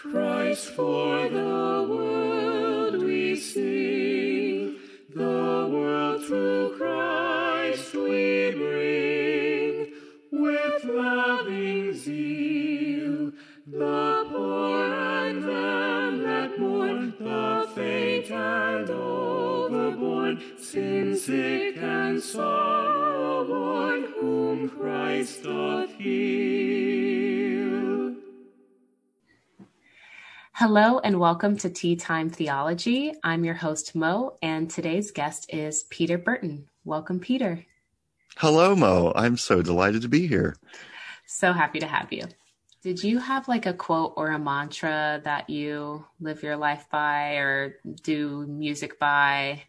Christ for the world we sing, the world through Christ we bring, with loving zeal, the poor and them that mourn, the faint and overborne, sin sick and sorrow worn, whom Christ doth heal. Hello and welcome to Tea Time Theology. I'm your host, Mo, and today's guest is Peter Berton. Welcome, Peter. Hello, Mo. I'm so delighted to be here. So happy to have you. Did you have like a quote or a mantra that you live your life by or do music by?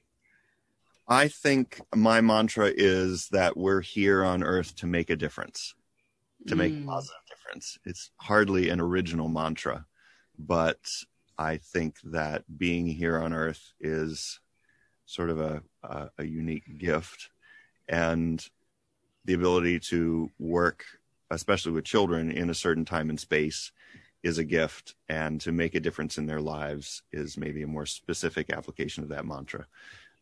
I think my mantra is that we're here on earth to make a difference, to make Mm. a positive difference. It's hardly an original mantra, but I think that being here on earth is sort of a, a, a unique gift and the ability to work, especially with children in a certain time and space is a gift and to make a difference in their lives is maybe a more specific application of that mantra.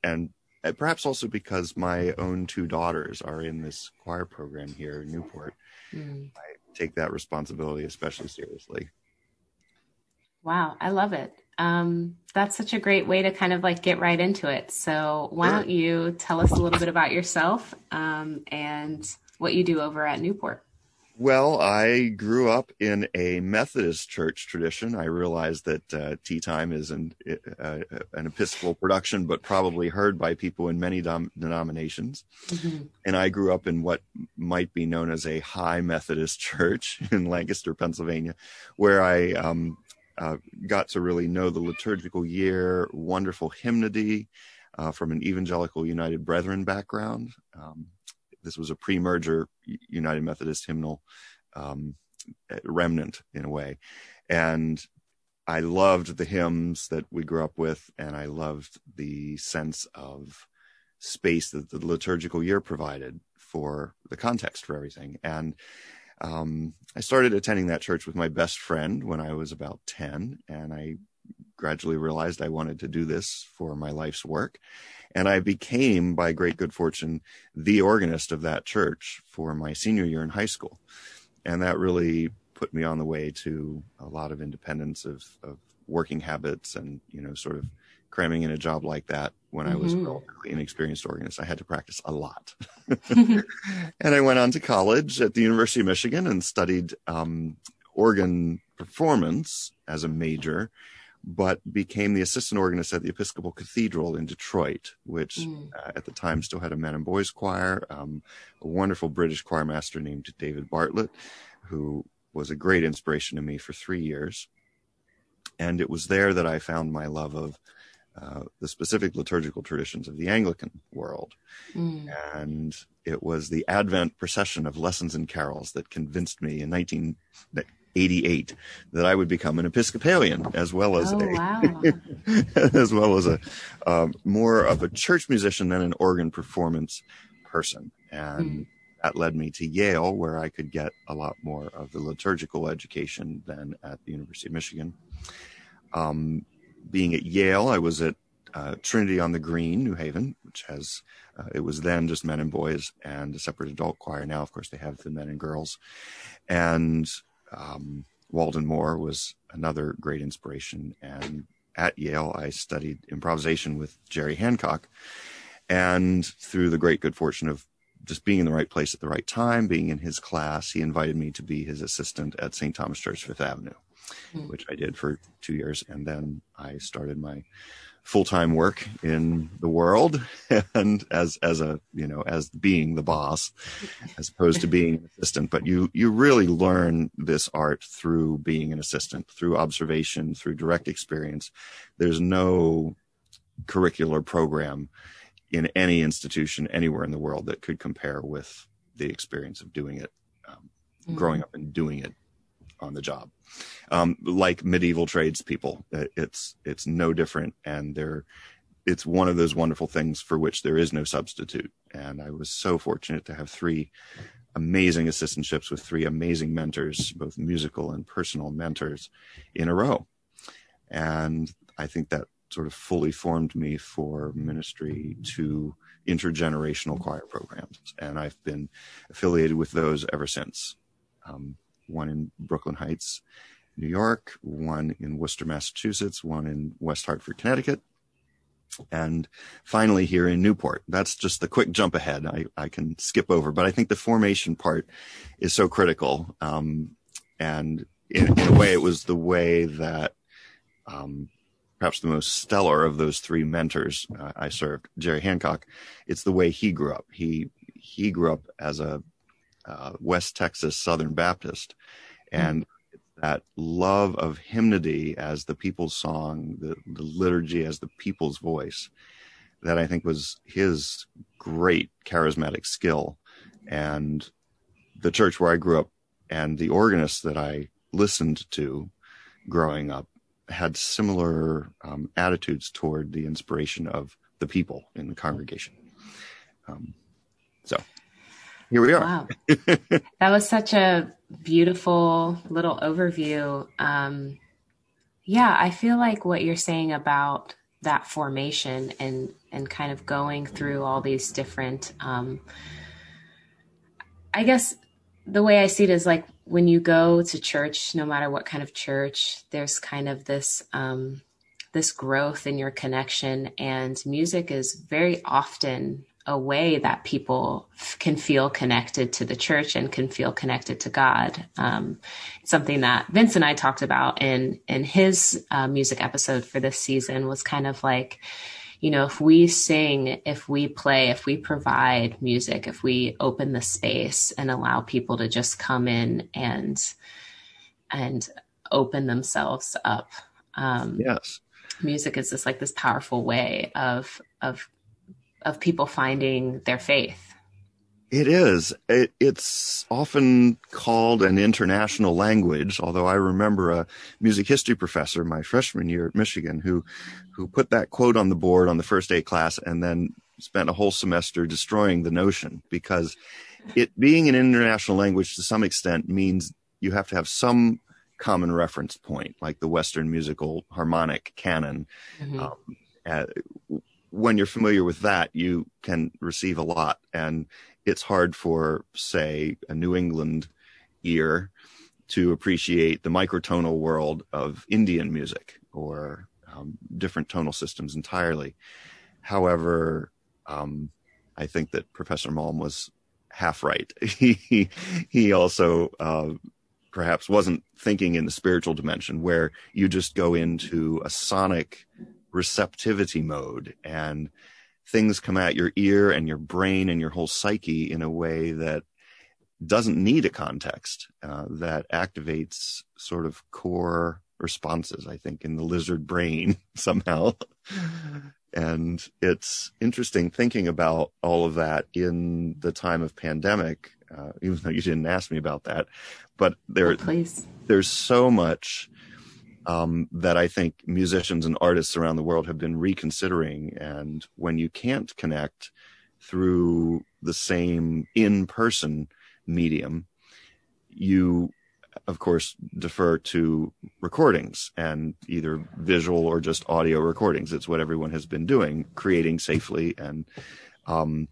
And uh, perhaps also because my own two daughters are in this choir program here in Newport, Mm. take that responsibility especially seriously. Wow, I love it. Um, that's such a great way to kind of like get right into it. So, why don't you tell us a little bit about yourself um, and what you do over at Newport? Well, I grew up in a Methodist church tradition. I realize that uh, Tea Time is an, uh, an Episcopal production, but probably heard by people in many dom- denominations. Mhm. And I grew up in what might be known as a high Methodist church in Lancaster, Pennsylvania, where I um, uh, got to really know the liturgical year, wonderful hymnody uh, from an evangelical United Brethren background. Um, this was a pre-merger United Methodist hymnal um, remnant in a way, and I loved the hymns that we grew up with, and I loved the sense of space that the liturgical year provided for the context for everything. And um, I started attending that church with my best friend when I was about 10, and I gradually realized I wanted to do this for my life's work. And I became, by great good fortune, the organist of that church for my senior year in high school. And that really put me on the way to a lot of independence of, of working habits and, you know, sort of cramming in a job like that when I was a Mhm. relatively inexperienced organist. I had to practice a lot. and I went on to college at the University of Michigan and studied um, organ performance as a major, but became the assistant organist at the Episcopal Cathedral in Detroit, which Mm. uh, at the time still had a men and boys choir, um, a wonderful British choir master named David Bartlett, who was a great inspiration to me for three years. And it was there that I found my love of uh, the specific liturgical traditions of the Anglican world. Mm. And it was the Advent procession of lessons and carols that convinced me in 1988 that I would become an Episcopalian as well as Oh, a wow. as well as a um, more of a church musician than an organ performance person. And that led me to Yale, where I could get a lot more of the liturgical education than at the University of Michigan. Um, being at Yale, I was at uh, Trinity on the Green, New Haven, which has uh, it was then just men and boys and a separate adult choir. Now, of course, they have the men and girls. And um, Walden Moore was another great inspiration. And at Yale, I studied improvisation with Gerre Hancock. And through the great good fortune of just being in the right place at the right time, being in his class, he invited me to be his assistant at St. Thomas Church, Fifth Avenue, Hmm. which I did for two years. And then I started my full-time work in the world and as as a you know as being the boss as opposed to being an assistant but you you really learn this art through being an assistant through observation through direct experience there's no curricular program in any institution anywhere in the world that could compare with the experience of doing it um, Mm. growing up and doing it on the job um, like medieval tradespeople. Uh, It's it's no different, and they're it's one of those wonderful things for which there is no substitute. And I was so fortunate to have three amazing assistantships with three amazing mentors, both musical and personal mentors in a row. And I think that sort of fully formed me for ministry to intergenerational choir programs. And I've been affiliated with those ever since. Um, one in Brooklyn Heights, New York, one in Worcester, Massachusetts, one in West Hartford, Connecticut, and finally here in Newport. That's just the quick jump ahead. I, I can skip over, but I think the formation part is so critical. Um, and in, in, a way, it was the way that um, perhaps the most stellar of those three mentors uh, I served, Gerre Hancock. It's the way he grew up. He he grew up as a uh, West Texas Southern Baptist, and that love of hymnody as the people's song, the, the liturgy as the people's voice, that I think was his great charismatic skill. And the church where I grew up and the organist that I listened to growing up had similar um, attitudes toward the inspiration of the people in the congregation. Um, so here we are. Wow. that was such a beautiful little overview. Um, yeah, I feel like what you're saying about that formation and and kind of going through all these different um, I guess the way I see it is like when you go to church, no matter what kind of church, there's kind of this um, this growth in your connection, and music is very often a way that people can feel connected to the church and can feel connected to God. Um, something that Vince and I talked about in in his uh, music episode for this season was kind of like, you know, if we sing, if we play, if we provide music, if we open the space and allow people to just come in and and open themselves up. Um, yes, music is just like this powerful way of of of people finding their faith. It is. It, it's often called an international language, although I remember a music history professor my freshman year at Michigan who, who put that quote on the board on the first day class and then spent a whole semester destroying the notion because it being an international language to some extent means you have to have some common reference point, like the Western musical harmonic canon. Mm-hmm. Um, uh, when you're familiar with that, you can receive a lot. And it's hard for, say, a New England ear to appreciate the microtonal world of Indian music or um, different tonal systems entirely. However, um, I think that Professor Malm was half right. he he also uh, perhaps wasn't thinking in the spiritual dimension where you just go into a sonic receptivity mode and things come at your ear and your brain and your whole psyche in a way that doesn't need a context uh, that activates sort of core responses i think in the lizard brain somehow. And it's interesting thinking about all of that in the time of pandemic uh, even though you didn't ask me about that but there oh, there's so much um, that I think musicians and artists around the world have been reconsidering. And when you can't connect through the same in person medium, you, of course, defer to recordings and either visual or just audio recordings. It's what everyone has been doing, creating safely. And, um,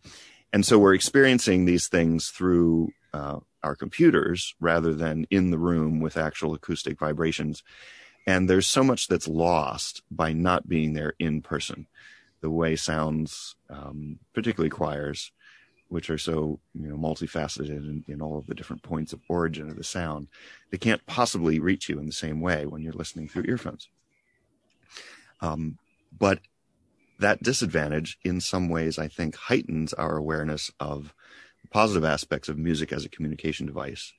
and so we're experiencing these things through, uh, our computers rather than in the room with actual acoustic vibrations and there's so much that's lost by not being there in person. The way sounds, um, particularly choirs, which are so you know multifaceted in, in, all of the different points of origin of the sound, they can't possibly reach you in the same way when you're listening through earphones. Um, but that disadvantage, in some ways, I think heightens our awareness of positive aspects of music as a communication device.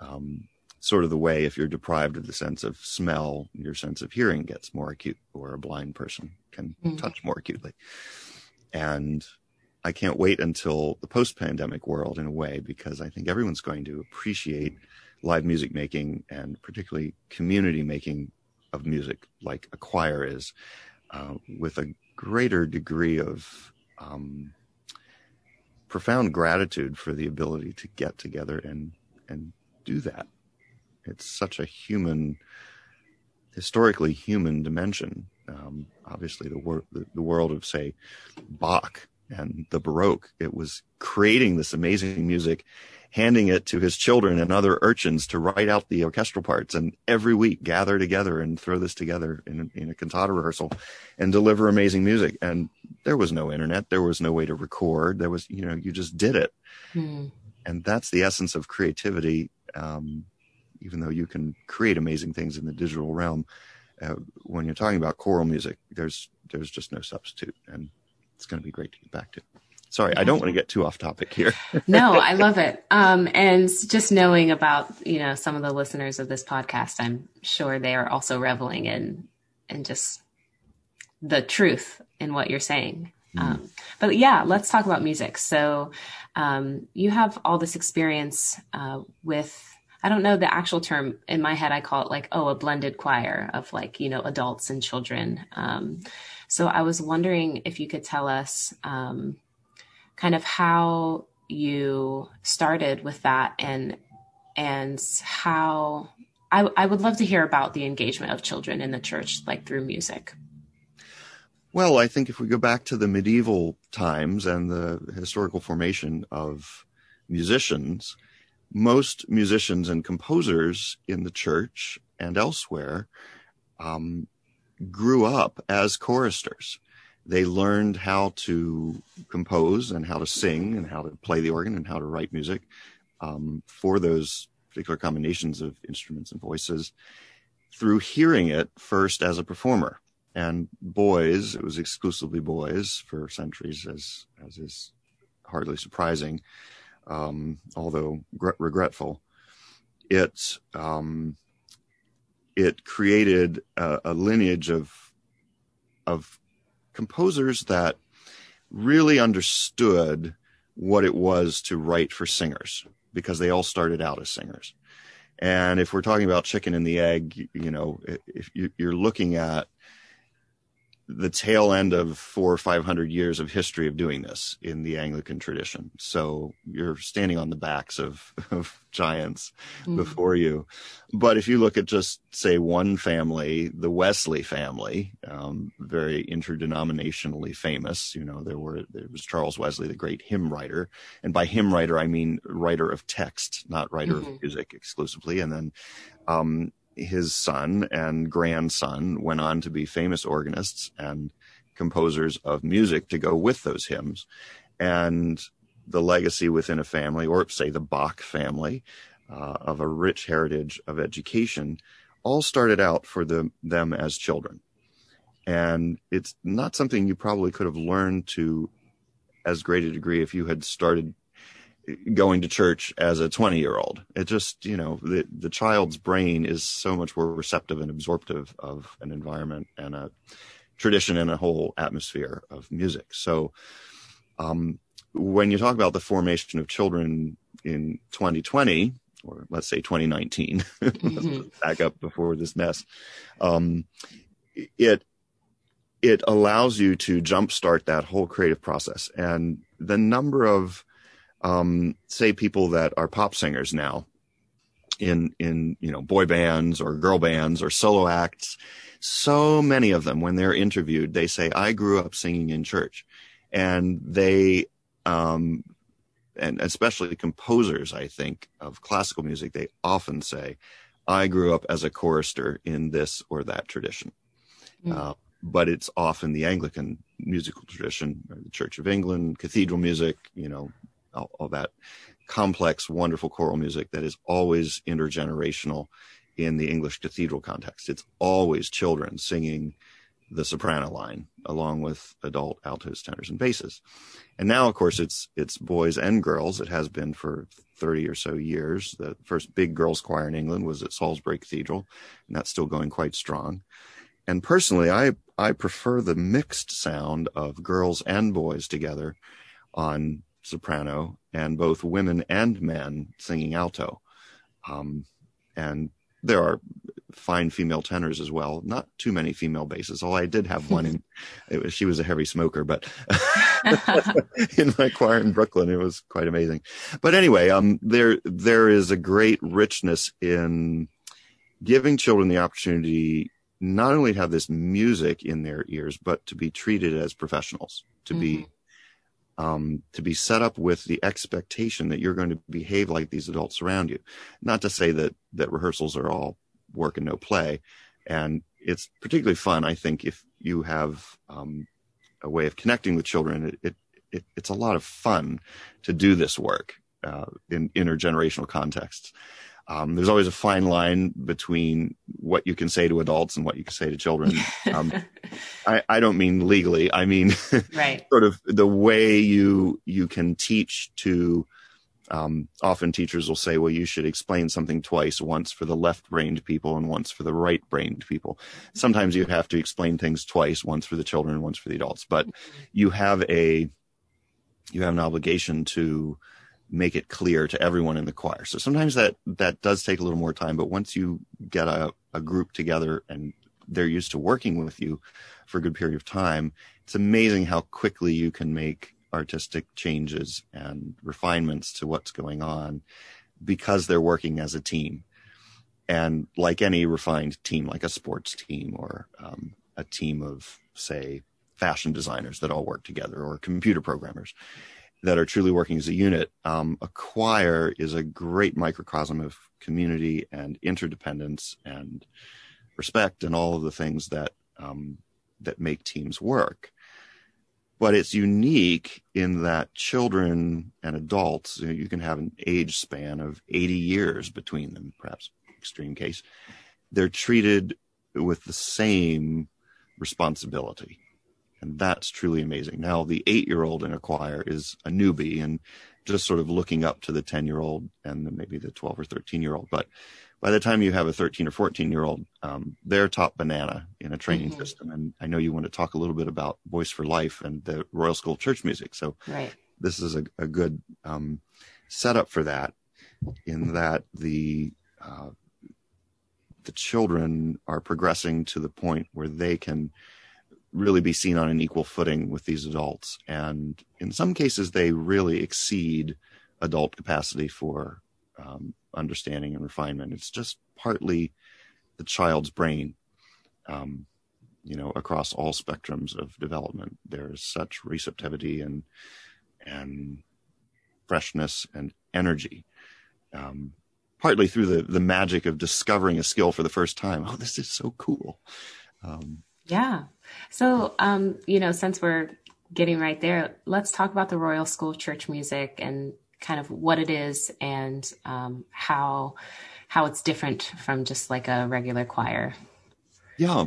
Um, sort of the way if you're deprived of the sense of smell, your sense of hearing gets more acute, or a blind person can mm-hmm. touch more acutely. And I can't wait until the post pandemic world in a way, because I think everyone's going to appreciate live music making and particularly community making of music like a choir is uh, with a greater degree of um, profound gratitude for the ability to get together and and do that. It's such a human, historically human dimension. Um, obviously, the, wor- the, the world of say Bach and the Baroque, it was creating this amazing music handing it to his children and other urchins to write out the orchestral parts and every week gather together and throw this together in, in a cantata rehearsal and deliver amazing music. And there was no internet. There was no way to record. There was, you know, you just did it. Hmm. And that's the essence of creativity. Um, even though you can create amazing things in the digital realm, uh, when you're talking about choral music, there's, there's just no substitute and it's going to be great to get back to. Sorry, I don't want to get too off topic here. no, I love it. Um, and just knowing about, you know, some of the listeners of this podcast, I'm sure they are also reveling in, in just the truth in what you're saying. Mm. Um, but yeah, let's talk about music. So, um, you have all this experience, uh, with, I don't know the actual term in my head. I call it like, oh, a blended choir of like, you know, adults and children. Um, so I was wondering if you could tell us, um, kind of how you started with that and and how I, I would love to hear about the engagement of children in the church, like through music. Well, I think if we go back to the medieval times and the historical formation of musicians, most musicians and composers in the church and elsewhere um, grew up as choristers they learned how to compose and how to sing and how to play the organ and how to write music um, for those particular combinations of instruments and voices through hearing it first as a performer. And boys, it was exclusively boys for centuries, as as is hardly surprising, um, although regretful. It um, it created a, a lineage of of composers that really understood what it was to write for singers because they all started out as singers. And if we're talking about chicken and the egg, you know, if you're looking at the tail end of four or five hundred years of history of doing this in the Anglican tradition. So you're standing on the backs of, of giants mm. before you. But if you look at just say one family, the Wesley family, um, very interdenominationally famous, you know, there were, there was Charles Wesley, the great hymn writer. And by hymn writer, I mean writer of text, not writer mm-hmm. of music exclusively. And then, um, his son and grandson went on to be famous organists and composers of music to go with those hymns. And the legacy within a family, or say the Bach family, uh, of a rich heritage of education, all started out for the, them as children. And it's not something you probably could have learned to as great a degree if you had started going to church as a 20 year old. It just, you know, the, the child's brain is so much more receptive and absorptive of an environment and a tradition and a whole atmosphere of music. So, um, when you talk about the formation of children in 2020, or let's say 2019, mm-hmm. back up before this mess, um, it, it allows you to jumpstart that whole creative process. And the number of um, say people that are pop singers now in in you know boy bands or girl bands or solo acts so many of them when they're interviewed they say i grew up singing in church and they um and especially composers i think of classical music they often say i grew up as a chorister in this or that tradition mm. uh, but it's often the anglican musical tradition the church of england cathedral music you know all, all that complex, wonderful choral music that is always intergenerational in the English cathedral context. It's always children singing the soprano line along with adult altos, tenors, and basses. And now, of course, it's it's boys and girls. It has been for 30 or so years. The first big girls choir in England was at Salisbury Cathedral, and that's still going quite strong. And personally, I I prefer the mixed sound of girls and boys together on soprano and both women and men singing alto. Um, and there are fine female tenors as well. Not too many female basses, although I did have one in, it was, she was a heavy smoker, but in my choir in Brooklyn, it was quite amazing. But anyway, um, there, there is a great richness in giving children the opportunity not only to have this music in their ears, but to be treated as professionals, to mm-hmm. be um, to be set up with the expectation that you're going to behave like these adults around you. Not to say that that rehearsals are all work and no play, and it's particularly fun, I think, if you have um, a way of connecting with children. It, it, it, it's a lot of fun to do this work uh, in intergenerational contexts. Um, there's always a fine line between what you can say to adults and what you can say to children. Um, I, I, don't mean legally. I mean, right. sort of the way you you can teach to. Um, often teachers will say, "Well, you should explain something twice: once for the left-brained people and once for the right-brained people." Sometimes you have to explain things twice: once for the children once for the adults. But you have a you have an obligation to make it clear to everyone in the choir. So sometimes that that does take a little more time, but once you get a, a group together and they're used to working with you for a good period of time, it's amazing how quickly you can make artistic changes and refinements to what's going on because they're working as a team. And like any refined team, like a sports team or um, a team of, say, fashion designers that all work together or computer programmers, that are truly working as a unit. Um, a choir is a great microcosm of community and interdependence and respect and all of the things that um, that make teams work. But it's unique in that children and adults, you, know, you can have an age span of 80 years between them, perhaps extreme case. They're treated with the same responsibility and that's truly amazing. Now, the eight year old in a choir is a newbie and just sort of looking up to the 10 year old and maybe the 12 or 13 year old. But by the time you have a 13 or 14 year old, um, they're top banana in a training mm-hmm. system. And I know you want to talk a little bit about Voice for Life and the Royal School of Church Music. So right. this is a, a good um, setup for that, in that the uh, the children are progressing to the point where they can really be seen on an equal footing with these adults. And in some cases, they really exceed adult capacity for um, understanding and refinement. It's just partly the child's brain. Um, you know, across all spectrums of development, there's such receptivity and and freshness and energy. Um, partly through the the magic of discovering a skill for the first time. Oh, this is so cool. Um, yeah. So, um, you know, since we're getting right there, let's talk about the Royal School of Church Music and kind of what it is and um, how how it's different from just like a regular choir. Yeah.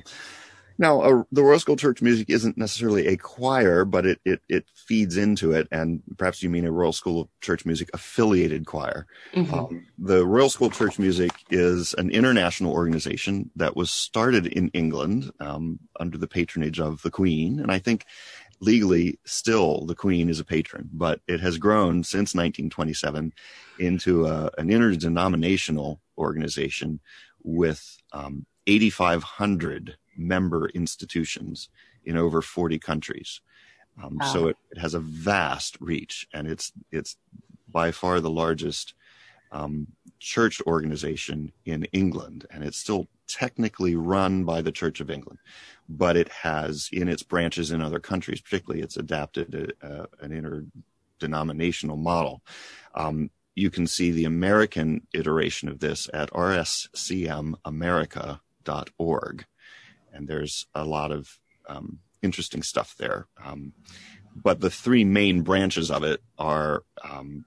Now, uh, the Royal School Church Music isn't necessarily a choir, but it, it, it feeds into it. And perhaps you mean a Royal School of Church Music affiliated choir. Mm-hmm. Um, the Royal School Church Music is an international organization that was started in England um, under the patronage of the Queen. And I think legally still the Queen is a patron, but it has grown since 1927 into a, an interdenominational organization with um, 8,500 member institutions in over 40 countries. Um, wow. So it, it, has a vast reach, and it's it's by far the largest um, church organization in England, and it's still technically run by the Church of England, but it has in its branches in other countries, particularly, it's adapted a, a, an interdenominational model. Um, you can see the American iteration of this at rscmamerica.org and there's a lot of um, interesting stuff there. Um, but the three main branches of it are um,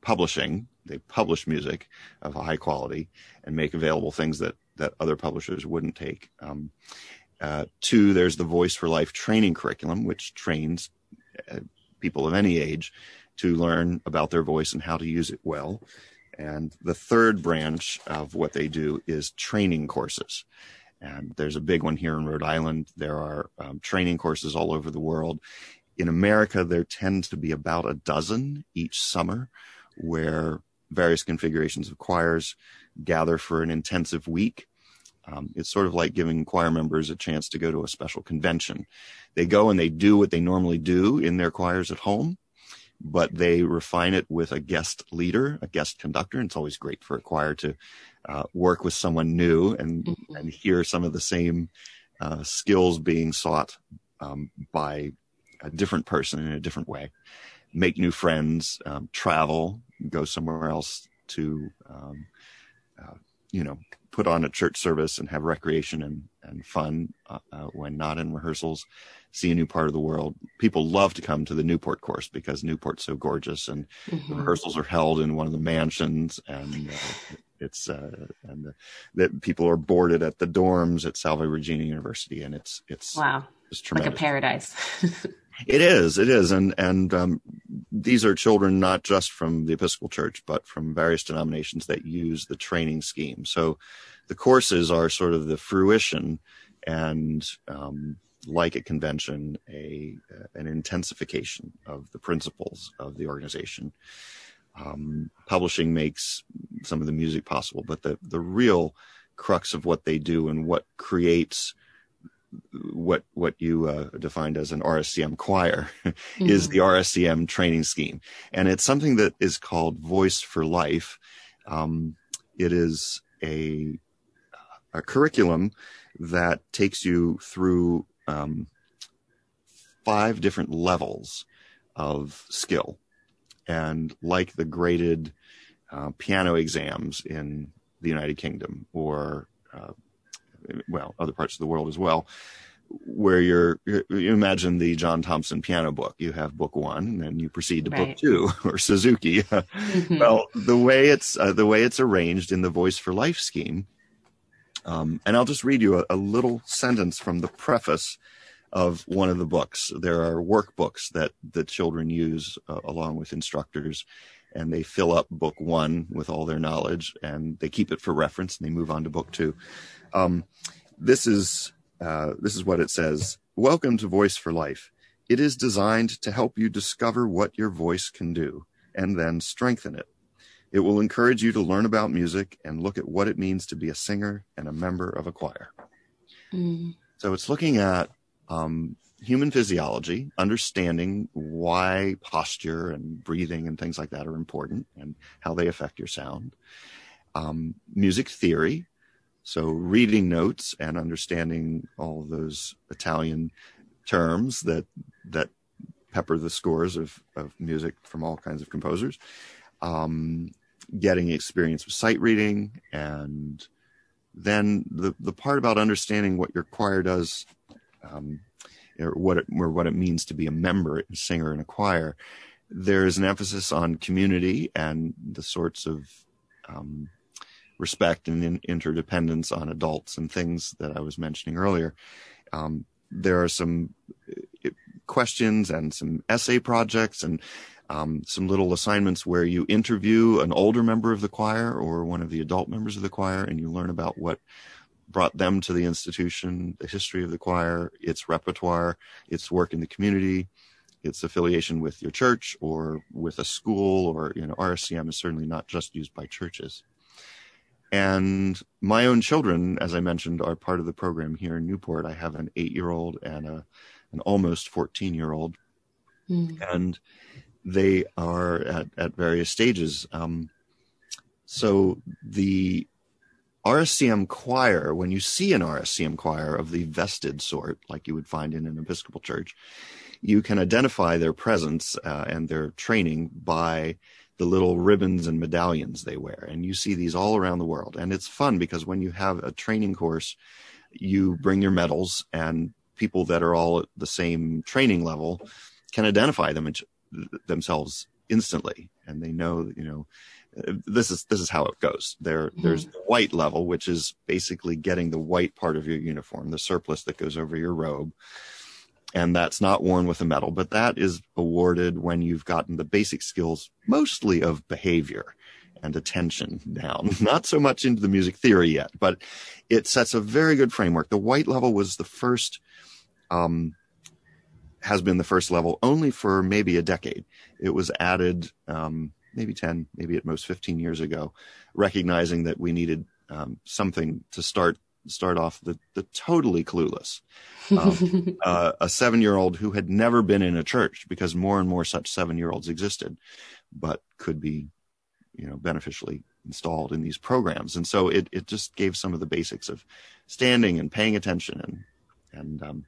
publishing. They publish music of high quality and make available things that that other publishers wouldn't take. Um, uh, two, there's the Voice for Life training curriculum, which trains uh, people of any age to learn about their voice and how to use it well. And the third branch of what they do is training courses. And there's a big one here in Rhode Island. There are um, training courses all over the world. In America, there tends to be about a dozen each summer where various configurations of choirs gather for an intensive week. Um, it's sort of like giving choir members a chance to go to a special convention. They go and they do what they normally do in their choirs at home, but they refine it with a guest leader, a guest conductor. And it's always great for a choir to uh, work with someone new and, mm-hmm. and hear some of the same uh, skills being sought um, by a different person in a different way. Make new friends, um, travel, go somewhere else to, um, uh, you know, put on a church service and have recreation and, and fun uh, uh, when not in rehearsals, see a new part of the world. People love to come to the Newport course because Newport's so gorgeous and mm-hmm. rehearsals are held in one of the mansions and uh, it's uh, and that people are boarded at the dorms at Salve Regina University and it's it's wow it's tremendous. like a paradise. It is, it is, and and um, these are children not just from the Episcopal Church, but from various denominations that use the training scheme. So, the courses are sort of the fruition, and um, like a convention, a an intensification of the principles of the organization. Um, publishing makes some of the music possible, but the the real crux of what they do and what creates what what you uh, defined as an RSCM choir mm-hmm. is the RSCM training scheme, and it's something that is called Voice for Life. Um, it is a a curriculum that takes you through um, five different levels of skill, and like the graded uh, piano exams in the United Kingdom or uh, well, other parts of the world as well, where you're, you imagine the John Thompson piano book. You have book one, and then you proceed to right. book two, or Suzuki. mm-hmm. Well, the way it's uh, the way it's arranged in the Voice for Life scheme, um, and I'll just read you a, a, little sentence from the preface of one of the books. There are workbooks that the children use uh, along with instructors, and they fill up book one with all their knowledge, and they keep it for reference, and they move on to book two. Um, this is uh, this is what it says. Welcome to Voice for Life. It is designed to help you discover what your voice can do and then strengthen it. It will encourage you to learn about music and look at what it means to be a singer and a member of a choir. Mm. So it's looking at um, human physiology, understanding why posture and breathing and things like that are important and how they affect your sound. Um, music theory, so reading notes and understanding all those Italian terms that that pepper the scores of, of music from all kinds of composers. Um, getting experience with sight reading and then the, the part about understanding what your choir does um, or what it, or what it means to be a member, a singer in a choir. There's an emphasis on community and the sorts of um, respect and in, interdependence on adults and things that I was mentioning earlier. Um, there are some uh, questions and some essay projects and um, some little assignments where you interview an older member of the choir or one of the adult members of the choir and you learn about what brought them to the institution, the history of the choir, its repertoire, its work in the community, its affiliation with your church or with a school or, you know, RSCM is certainly not just used by churches. And my own children, as I mentioned, are part of the program here in Newport. I have an eight year old and a, an almost 14 year old. Mm. And they are at, at various stages. Um, so the RSCM choir, when you see an RSCM choir of the vested sort, like you would find in an Episcopal church, you can identify their presence uh, and their training by the little ribbons and medallions they wear. And you see these all around the world. And it's fun because when you have a training course, you bring your medals and people that are all at the same training level can identify them themselves instantly. And they know, you know, this is this is how it goes. There, mm-hmm. there's the white level, which is basically getting the white part of your uniform, the surplice that goes over your robe and that's not worn with a medal, but that is awarded when you've gotten the basic skills, mostly of behavior and attention down. Not so much into the music theory yet, but it sets a very good framework. The white level was the first, um, has been the first level only for maybe a decade. It was added, um, maybe 10, maybe at most 15 years ago, recognizing that we needed um, something to start start off the, the totally clueless. Um, uh, a seven year old who had never been in a church because more and more such seven year olds existed, but could be, you know, beneficially installed in these programs. And so it, it just gave some of the basics of standing and paying attention. And, and, um,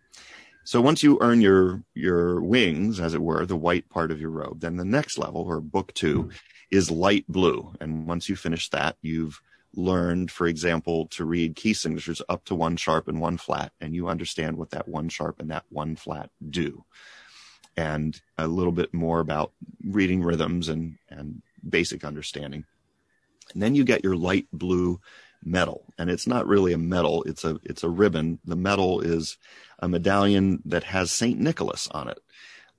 so once you earn your, your wings, as it were, the white part of your robe, then the next level or book two mm-hmm. is light blue. And once you finish that, you've learned, for example, to read key signatures up to one sharp and one flat, and you understand what that one sharp and that one flat do. And a little bit more about reading rhythms and, and basic understanding. And then you get your light blue medal. And it's not really a medal, it's a it's a ribbon. The medal is a medallion that has Saint Nicholas on it.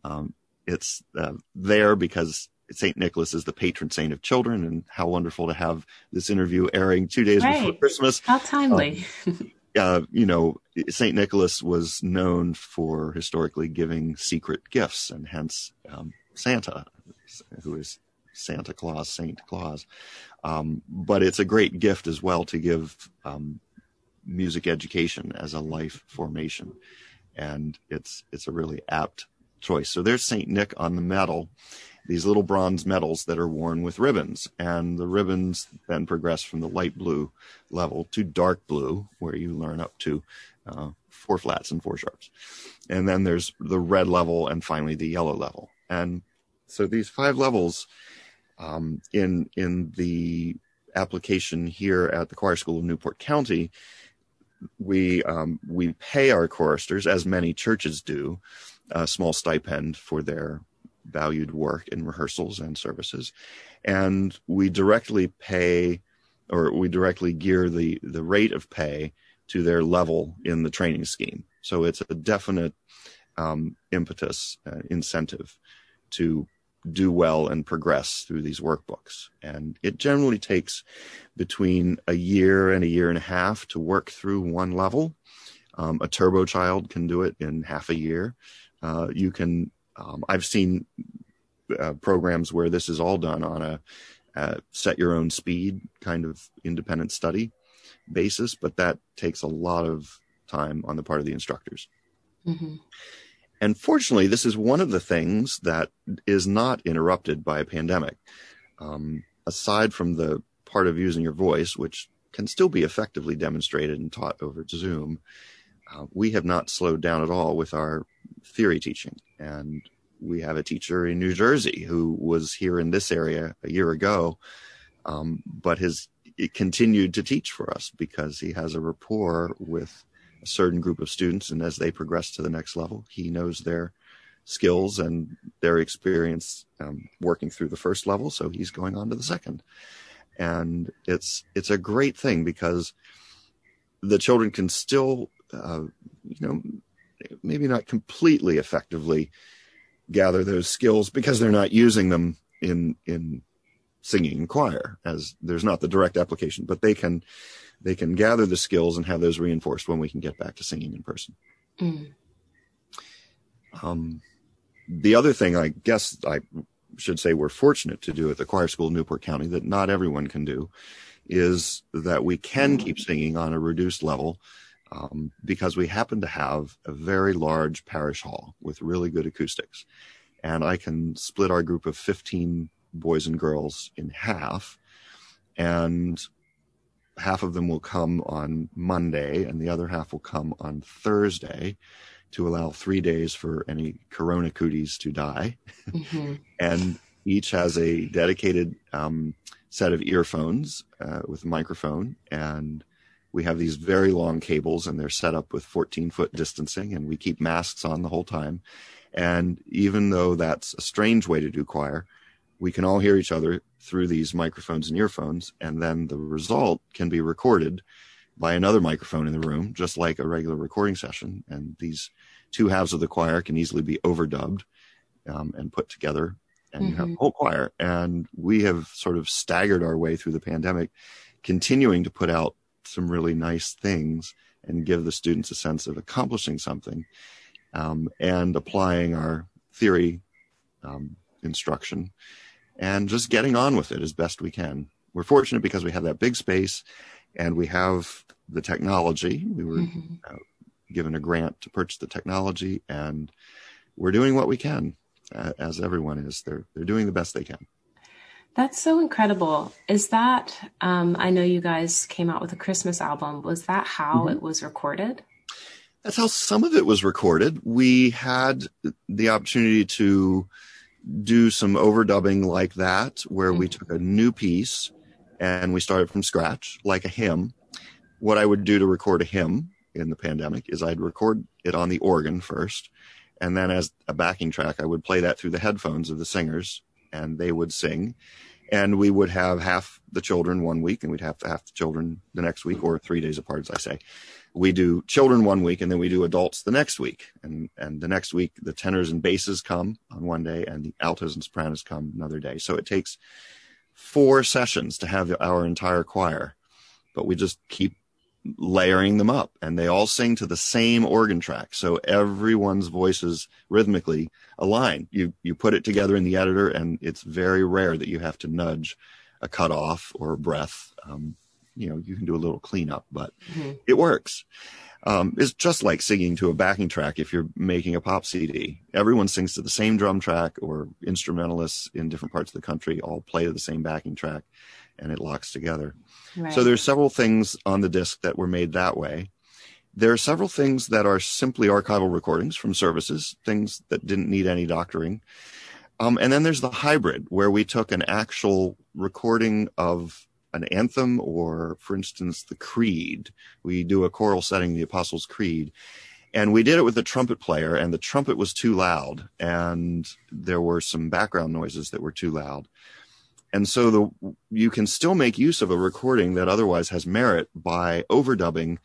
Um, it's uh, there because Saint Nicholas is the patron saint of children, and how wonderful to have this interview airing two days right. before Christmas. How timely. Um, uh, you know, Saint Nicholas was known for historically giving secret gifts, and hence um, Santa, who is Santa Claus, Saint Claus. Um, but it's a great gift as well to give um, music education as a life formation, and it's it's a really apt choice. So there's Saint Nick on the medal, these little bronze medals that are worn with ribbons, and the ribbons then progress from the light blue level to dark blue, where you learn up to uh, four flats and four sharps, and then there's the red level, and finally the yellow level, and so these five levels in in the application here at the choir school of Newport County, we um, we pay our choristers, as many churches do, a small stipend for their valued work in rehearsals and services, and we directly pay, or we directly gear the the rate of pay to their level in the training scheme. So it's a definite um, impetus, uh, incentive to do well and progress through these workbooks. And it generally takes between a year and a year and a half to work through one level. Um, a turbo child can do it in half a year. Uh, you can, um, I've seen uh, programs where this is all done on a, a set your own speed kind of independent study basis, but that takes a lot of time on the part of the instructors. Mm-hmm. And fortunately, this is one of the things that is not interrupted by a pandemic. Um, aside from the part of using your voice, which can still be effectively demonstrated and taught over Zoom, uh, we have not slowed down at all with our theory teaching. And we have a teacher in New Jersey who was here in this area a year ago, um, but has continued to teach for us because he has a rapport with a certain group of students, and as they progress to the next level, he knows their skills and their experience um, working through the first level, so he's going on to the second. And it's it's a great thing because the children can still, uh, you know, maybe not completely effectively gather those skills because they're not using them in in singing and choir as there's not the direct application but they can they can gather the skills and have those reinforced when we can get back to singing in person. Mm. Um, the other thing I guess I should say we're fortunate to do at the choir school in Newport County that not everyone can do is that we can keep singing on a reduced level um, because we happen to have a very large parish hall with really good acoustics. And I can split our group of 15 boys and girls in half and half of them will come on Monday and the other half will come on Thursday to allow three days for any corona cooties to die. Mm-hmm. and each has a dedicated um, set of earphones uh, with a microphone. And we have these very long cables and they're set up with 14 foot distancing and we keep masks on the whole time. And even though that's a strange way to do choir, we can all hear each other through these microphones and earphones, and then the result can be recorded by another microphone in the room, just like a regular recording session. And these two halves of the choir can easily be overdubbed um, and put together, and mm-hmm. you have mm-hmm. a whole choir. And we have sort of staggered our way through the pandemic, continuing to put out some really nice things and give the students a sense of accomplishing something um, and applying our theory um, instruction and just getting on with it as best we can. We're fortunate because we have that big space and we have the technology. We were mm-hmm. uh, given a grant to purchase the technology, and we're doing what we can, uh, as everyone is. They're they're doing the best they can. That's so incredible. Is that, um, I know you guys came out with a Christmas album. Was that how mm-hmm. it was recorded? That's how some of it was recorded. We had the opportunity to do some overdubbing like that, where mm-hmm. we took a new piece and we started from scratch, like a hymn. What I would do to record a hymn in the pandemic is I'd record it on the organ first. And then as a backing track, I would play that through the headphones of the singers and they would sing and we would have half the children one week and we'd have half the children the next week or three days apart as i say we do children one week and then we do adults the next week. And and the next week the tenors and basses come on one day and the altos and sopranos come another day. So it takes four sessions to have our entire choir but we just keep layering them up and they all sing to the same organ track. So everyone's voices rhythmically align. You you put it together in the editor and it's very rare that you have to nudge a cutoff or a breath um, you know you can do a little cleanup but mm-hmm. it works um, it's just like singing to a backing track if you're making a pop cd everyone sings to the same drum track or instrumentalists in different parts of the country all play to the same backing track and it locks together. Right. So there's several things on the disc that were made that way. There are several things that are simply archival recordings from services, things that didn't need any doctoring. Um, and then there's the hybrid where we took an actual recording of an anthem or, for instance, the Creed. We do a choral setting, the Apostles' Creed. And we did it with a trumpet player, and the trumpet was too loud, and there were some background noises that were too loud and so the you can still make use of a recording that otherwise has merit by overdubbing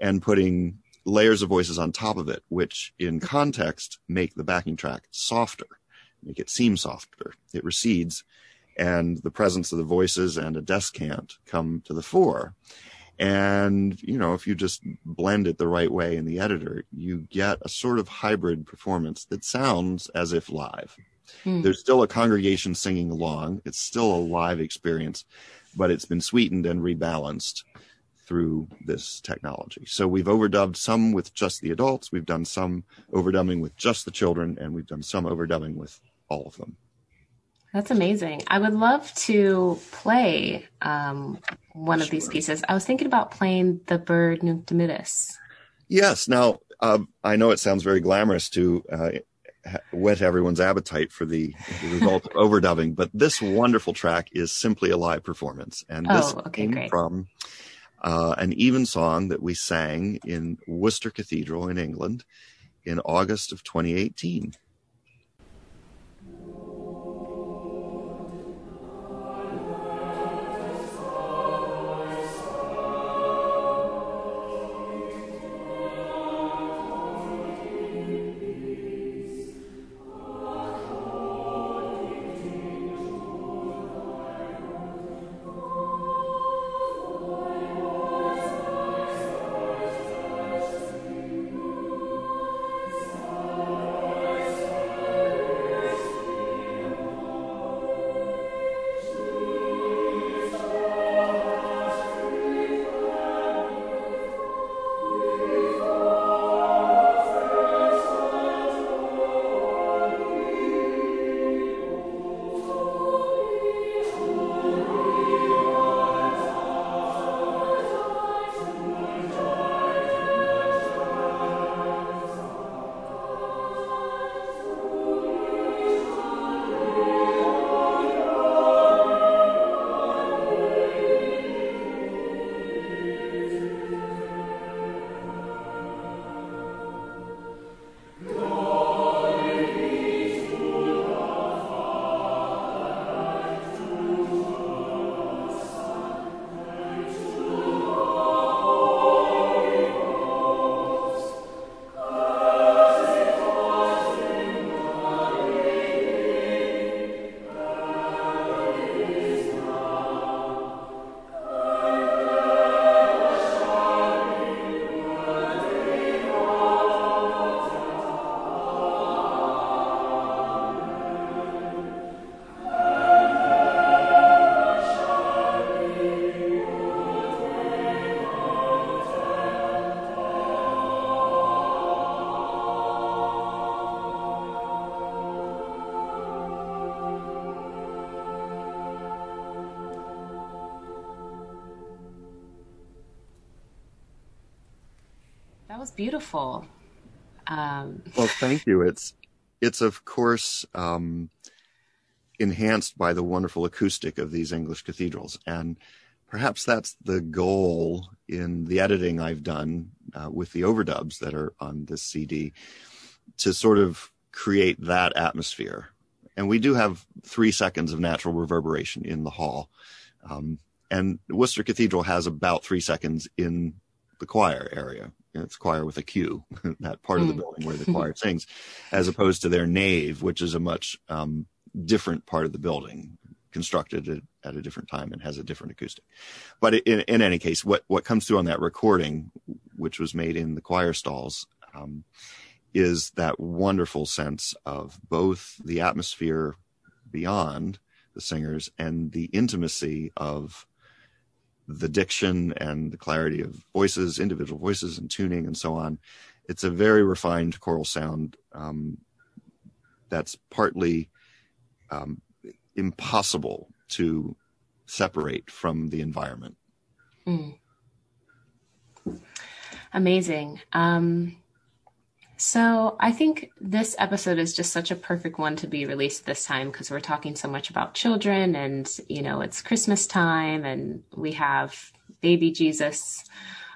and putting layers of voices on top of it which in context make the backing track softer make it seem softer it recedes and the presence of the voices and a descant come to the fore and you know if you just blend it the right way in the editor you get a sort of hybrid performance that sounds as if live Hmm. There's still a congregation singing along. It's still a live experience, but it's been sweetened and rebalanced through this technology. So we've overdubbed some with just the adults, we've done some overdubbing with just the children, and we've done some overdubbing with all of them. That's amazing. I would love to play um, one of these pieces. I was thinking about playing the Byrd Nunc Dimittis. Yes. Now, uh, I know it sounds very glamorous to uh, whet everyone's appetite for the, the result of overdubbing. But this wonderful track is simply a live performance, and this oh, okay, came great. from uh, an evensong that we sang in Worcester Cathedral in England in August of 2018. Was beautiful. Um... Well, thank you. It's it's of course um, enhanced by the wonderful acoustic of these English cathedrals, and perhaps that's the goal in the editing I've done uh, with the overdubs that are on this CD to sort of create that atmosphere. And we do have three seconds of natural reverberation in the hall. Um, and Worcester Cathedral has about three seconds in the choir area. It's quire with a Q, that part of the hmm. building where the choir sings, as opposed to their nave, which is a much um, different part of the building, constructed at, at, a different time and has a different acoustic. But in, in any case, what, what comes through on that recording, which was made in the choir stalls, um, is that wonderful sense of both the atmosphere beyond the singers and the intimacy of the diction and the clarity of voices, individual voices and tuning and so on. It's a very refined choral sound um, that's partly um, impossible to separate from the environment. Mm. Amazing. Um, so I think this episode is just such a perfect one to be released this time because we're talking so much about children and, you know, it's Christmas time and we have baby Jesus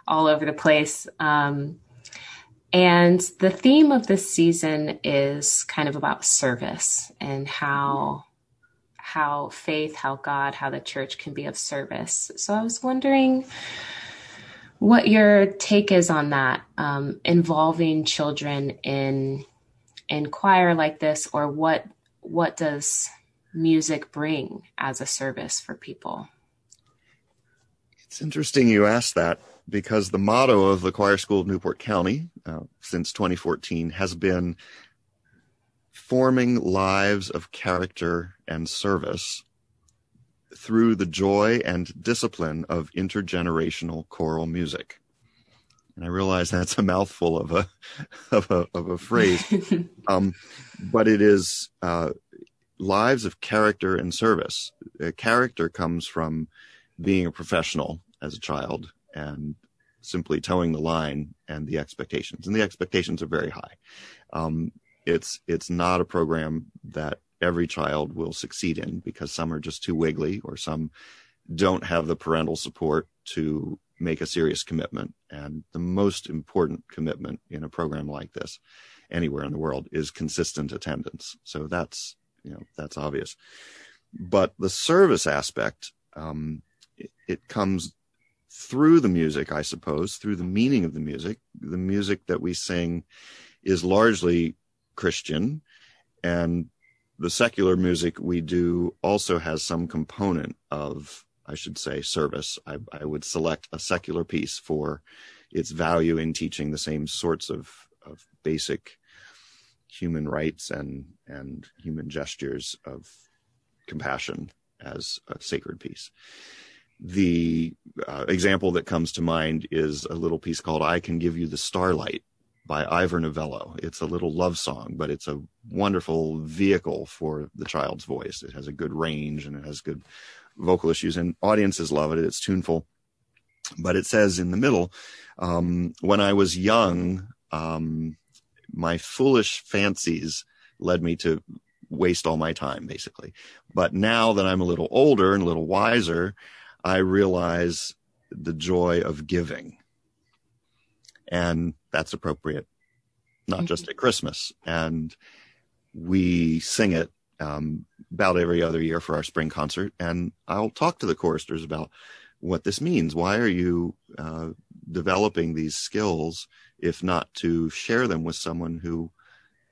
all over the place. Um, and the theme of this season is kind of about service and how how faith, how God, how the church can be of service. So I was wondering what your take is on that um, involving children in in choir like this or what what does music bring as a service for people? It's interesting you asked that because the motto of the choir school of newport county uh, since 2014 has been forming lives of character and service through the joy and discipline of intergenerational choral music. And I realize that's a mouthful of a of a, of a phrase, um, but it is uh, lives of character and service. A character comes from being a professional as a child and simply toeing the line and the expectations, and the expectations are very high. Um, it's it's not a program that every child will succeed in because some are just too wiggly or some don't have the parental support to make a serious commitment. And the most important commitment in a program like this anywhere in the world is consistent attendance. So that's, you know, that's obvious. But the service aspect, um, it, it comes through the music, I suppose, through the meaning of the music. The music that we sing is largely Christian and the secular music we do also has some component of, I should say, service. I, I would select a secular piece for its value in teaching the same sorts of, of basic human rights and, and human gestures of compassion as a sacred piece. The uh, example that comes to mind is a little piece called I Can Give You the Starlight by Ivor Novello. It's a little love song, but it's a wonderful vehicle for the child's voice. It has a good range and it has good vocal issues, and audiences love it. It's tuneful. But it says in the middle, um, when I was young, um, my foolish fancies led me to waste all my time, basically. But now that I'm a little older and a little wiser, I realize the joy of giving and that's appropriate, not mm-hmm. just at Christmas. And we sing it um, about every other year for our spring concert, and I'll talk to the choristers about what this means. Why are you uh, developing these skills if not to share them with someone who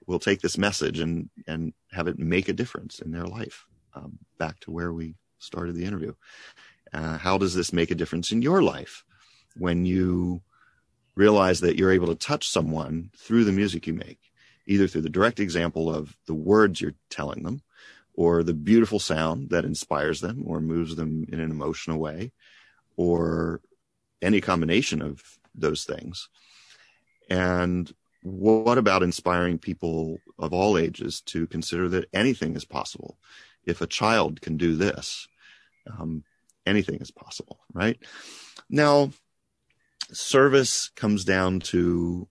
will take this message and and have it make a difference in their life? Um, back to where we started the interview. Uh, how does this make a difference in your life when you realize that you're able to touch someone through the music you make, either through the direct example of the words you're telling them or the beautiful sound that inspires them or moves them in an emotional way or any combination of those things. And what about inspiring people of all ages to consider that anything is possible? If a child can do this, um, anything is possible, right? Now, service comes down to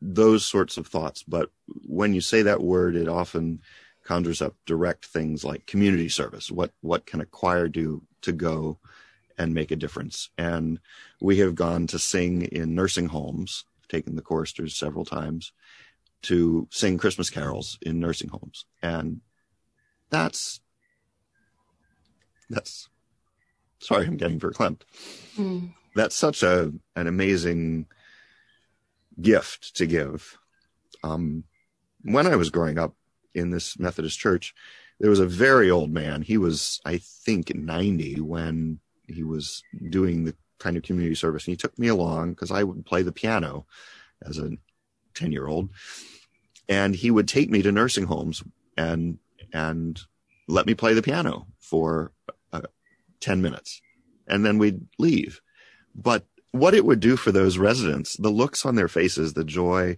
those sorts of thoughts. But when you say that word, it often conjures up direct things like community service. What what can a choir do to go and make a difference? And we have gone to sing in nursing homes, taken the choristers several times to sing Christmas carols in nursing homes. And that's that's sorry, I'm getting verklempt. Mm. That's such a an amazing gift to give. Um, when I was growing up in this Methodist church, there was a very old man. He was, I think, 90 when he was doing the kind of community service. And he took me along because I would play the piano as a 10 year old. And he would take me to nursing homes and, and let me play the piano for uh, 10 minutes. And then we'd leave. But what it would do for those residents, the looks on their faces, the joy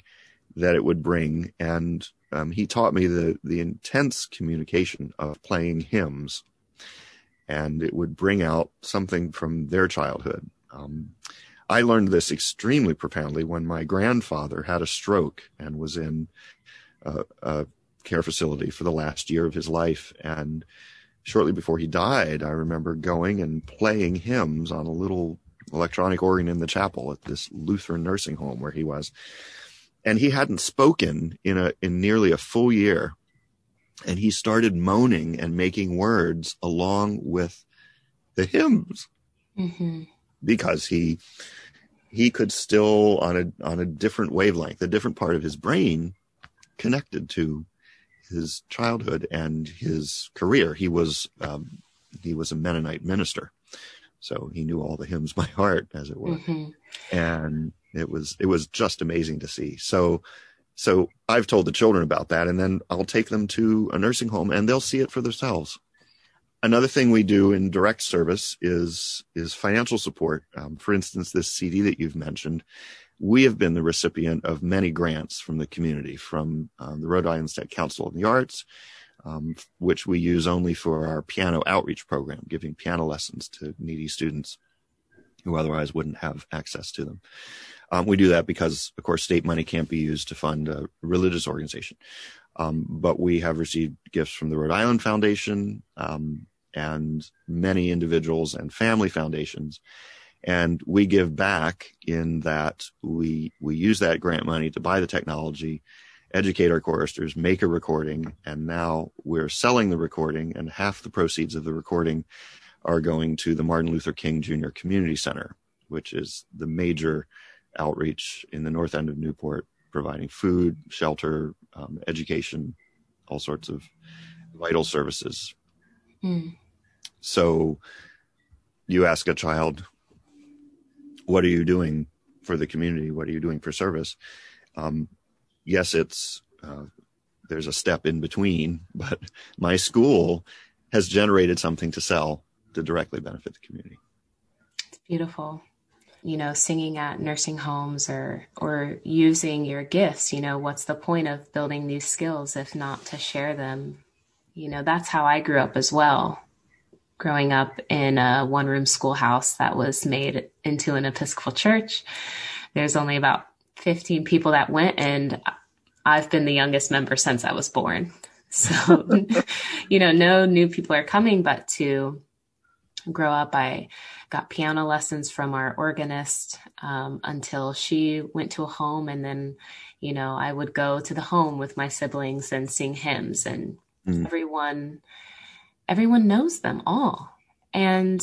that it would bring. And um, he taught me the, the intense communication of playing hymns. And it would bring out something from their childhood. Um, I learned this extremely profoundly when my grandfather had a stroke and was in a, a care facility for the last year of his life. And shortly before he died, I remember going and playing hymns on a little electronic organ in the chapel at this Lutheran nursing home where he was. And he hadn't spoken in a, in nearly a full year. And he started moaning and making words along with the hymns mm-hmm. because he, he could still on a, on a different wavelength, a different part of his brain connected to his childhood and his career. He was, um, he was a Mennonite minister so he knew all the hymns by heart as it were. Mm-hmm. and it was it was just amazing to see. So so i've told the children about that and then i'll take them to a nursing home and they'll see it for themselves. Another thing we do in direct service is is financial support. Um, for instance this cd that you've mentioned we have been the recipient of many grants from the community from um, the rhode island state council of the arts um, which we use only for our piano outreach program, giving piano lessons to needy students who otherwise wouldn't have access to them. Um, we do that because, of course, state money can't be used to fund a religious organization. Um, but we have received gifts from the Rhode Island Foundation um, and many individuals and family foundations. And we give back in that we we use that grant money to buy the technology educate our choristers, make a recording, and now we're selling the recording, and half the proceeds of the recording are going to the Martin Luther King Jr. Community Center, which is the major outreach in the north end of Newport, providing food, shelter, um, education, all sorts of vital services. Mm. So you ask a child, What are you doing for the community? What are you doing for service? Um, yes, it's uh, there's a step in between, but my school has generated something to sell to directly benefit the community. It's beautiful. You know, singing at nursing homes or or using your gifts, you know, what's the point of building these skills if not to share them? You know, that's how I grew up as well. Growing up in a one room schoolhouse that was made into an Episcopal church. There's only about 15 people that went and I've been the youngest member since I was born. So, you know, no new people are coming, but to grow up, I got piano lessons from our organist um, until she went to a home. And then, you know, I would go to the home with my siblings and sing hymns and mm. everyone, everyone knows them all. And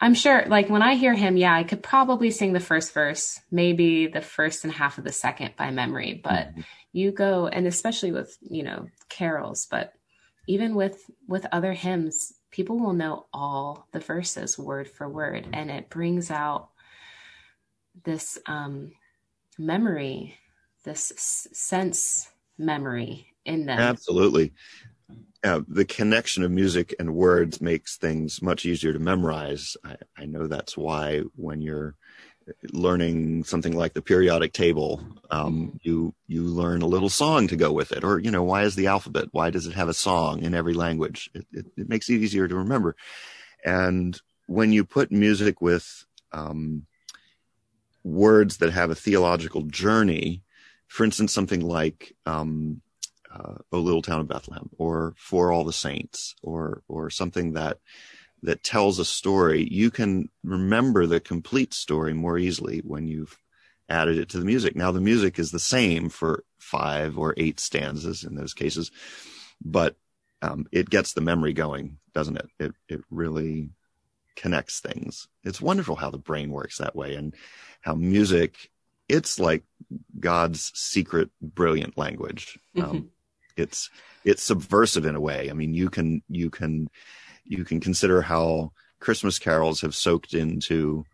I'm sure, like when I hear him, yeah, I could probably sing the first verse, maybe the first and half of the second by memory, but mm-hmm. you go and especially with you know carols but even with with other hymns people will know all the verses word for word and it brings out this um memory this sense memory in them. Absolutely uh, the connection of music and words makes things much easier to memorize. I, I know that's why when you're learning something like the periodic table um, you you learn a little song to go with it. Or you know why is the alphabet? Why does it have a song in every language? It, it, it makes it easier to remember. And when you put music with um, words that have a theological journey. For instance, something like um, uh, "O Little Town of Bethlehem" or "For All the Saints" or or something that that tells a story. You can remember the complete story more easily when you've added it to the music. Now the music is the same for five or eight stanzas in those cases, but um, it gets the memory going, doesn't it? It it really connects things. It's wonderful how the brain works that way and how music, it's like God's secret, brilliant language. Mm-hmm. Um, it's, it's subversive in a way. I mean, you can, you can, you can consider how Christmas carols have soaked into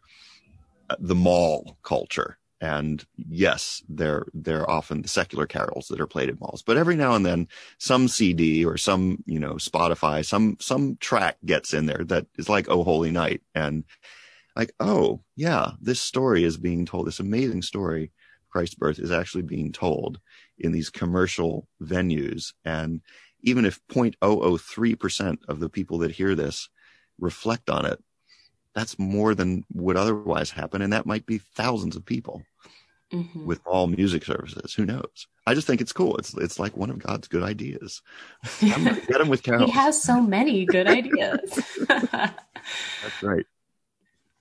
uh, the mall culture and yes, they're they're often the secular carols that are played at malls. But every now and then, some CD or some you know Spotify, some some track gets in there that is like "Oh Holy Night," and like, oh yeah, this story is being told. This amazing story, Christ's birth, is actually being told in these commercial venues. And even if 0.003 percent of the people that hear this reflect on it, that's more than would otherwise happen. And that might be thousands of people mm-hmm. with all music services. Who knows? I just think it's cool. It's, it's like one of God's good ideas. Get him with carols. he has so many good ideas. that's right.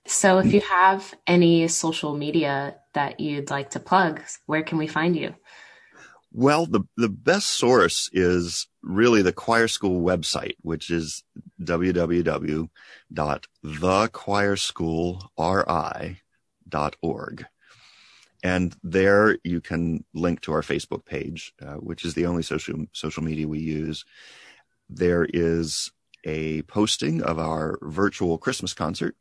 So if you have any social media that you'd like to plug, where can we find you? Well, the, the best source is really the choir school website, which is www.thechoirschoolri.org. And there you can link to our Facebook page, uh, which is the only social, social media we use. There is a posting of our virtual Christmas concert,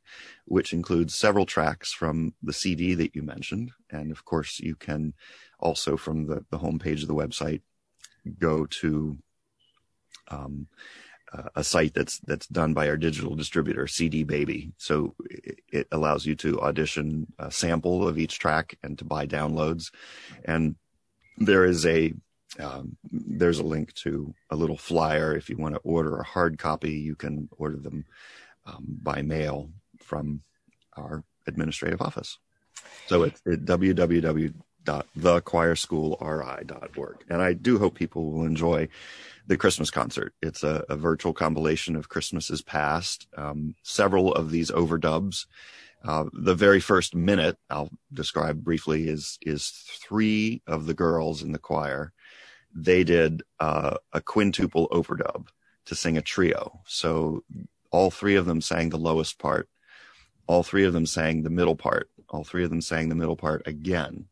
which includes several tracks from the CD that you mentioned. And of course, you can also from the, the homepage of the website go to um, a site that's that's done by our digital distributor CD Baby. So it, it, allows you to audition a sample of each track and to buy downloads. And there is a um, there's a link to a little flyer if you want to order a hard copy. You can order them um, by mail from our administrative office. So it's www www.thechoirschoolri.org. And I do hope people will enjoy the Christmas concert. It's a, a virtual compilation of Christmases past, um, several of these overdubs. Uh, the very first minute I'll describe briefly is is three of the girls in the choir. They did uh, a quintuple overdub to sing a trio. So all three of them sang the lowest part. All three of them sang the middle part. All three of them sang the middle part again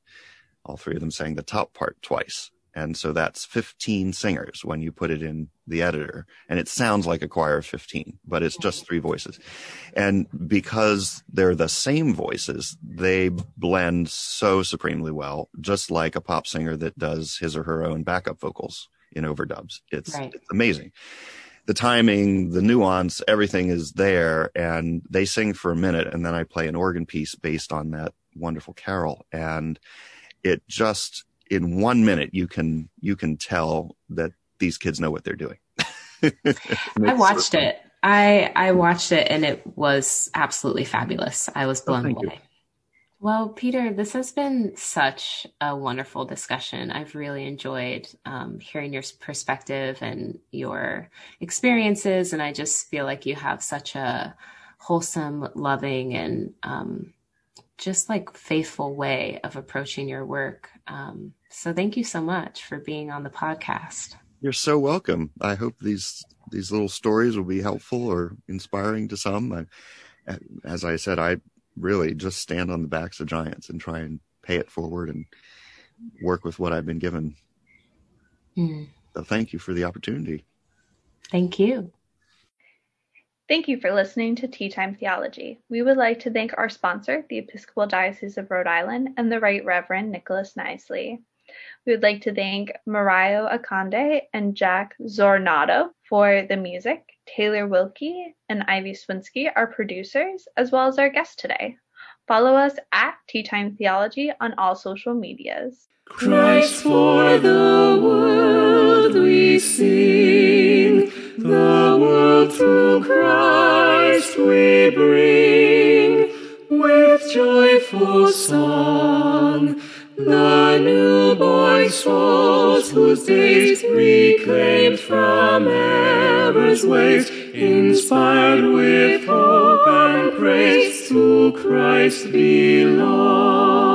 all three of them sang the top part twice. And so that's 15 singers when you put it in the editor. And it sounds like a choir of 15, but it's just three voices. And because they're the same voices, they blend so supremely well, just like a pop singer that does his or her own backup vocals in overdubs. It's, right. it's amazing. The timing, the nuance, everything is there. And they sing for a minute. And then I play an organ piece based on that wonderful carol. And it just in one minute you can you can tell that these kids know what they're doing. I watched it. I I watched it and it was absolutely fabulous. I was blown oh, away. You. Well, Peter, this has been such a wonderful discussion. I've really enjoyed um, hearing your perspective and your experiences, and I just feel like you have such a wholesome, loving, and um, just like faithful way of approaching your work. Um, so thank you so much for being on the podcast. You're so welcome. I hope these these little stories will be helpful or inspiring to some. I, as I said, I really just stand on the backs of giants and try and pay it forward and work with what I've been given. Mm. So thank you for the opportunity. Thank you. Thank you for listening to Tea Time Theology. We would like to thank our sponsor, the Episcopal Diocese of Rhode Island, and the Right Reverend Nicholas Knisely. We would like to thank Mario Aconde and Jack Zornato for the music, Taylor Wilkie and Ivy Swinsky, our producers, as well as our guest today. Follow us at Tea Time Theology on all social medias. Christ for the world we sing the world through Christ we bring with joyful song. The newborn souls whose days reclaimed from error's ways, inspired with hope and praise to Christ belong.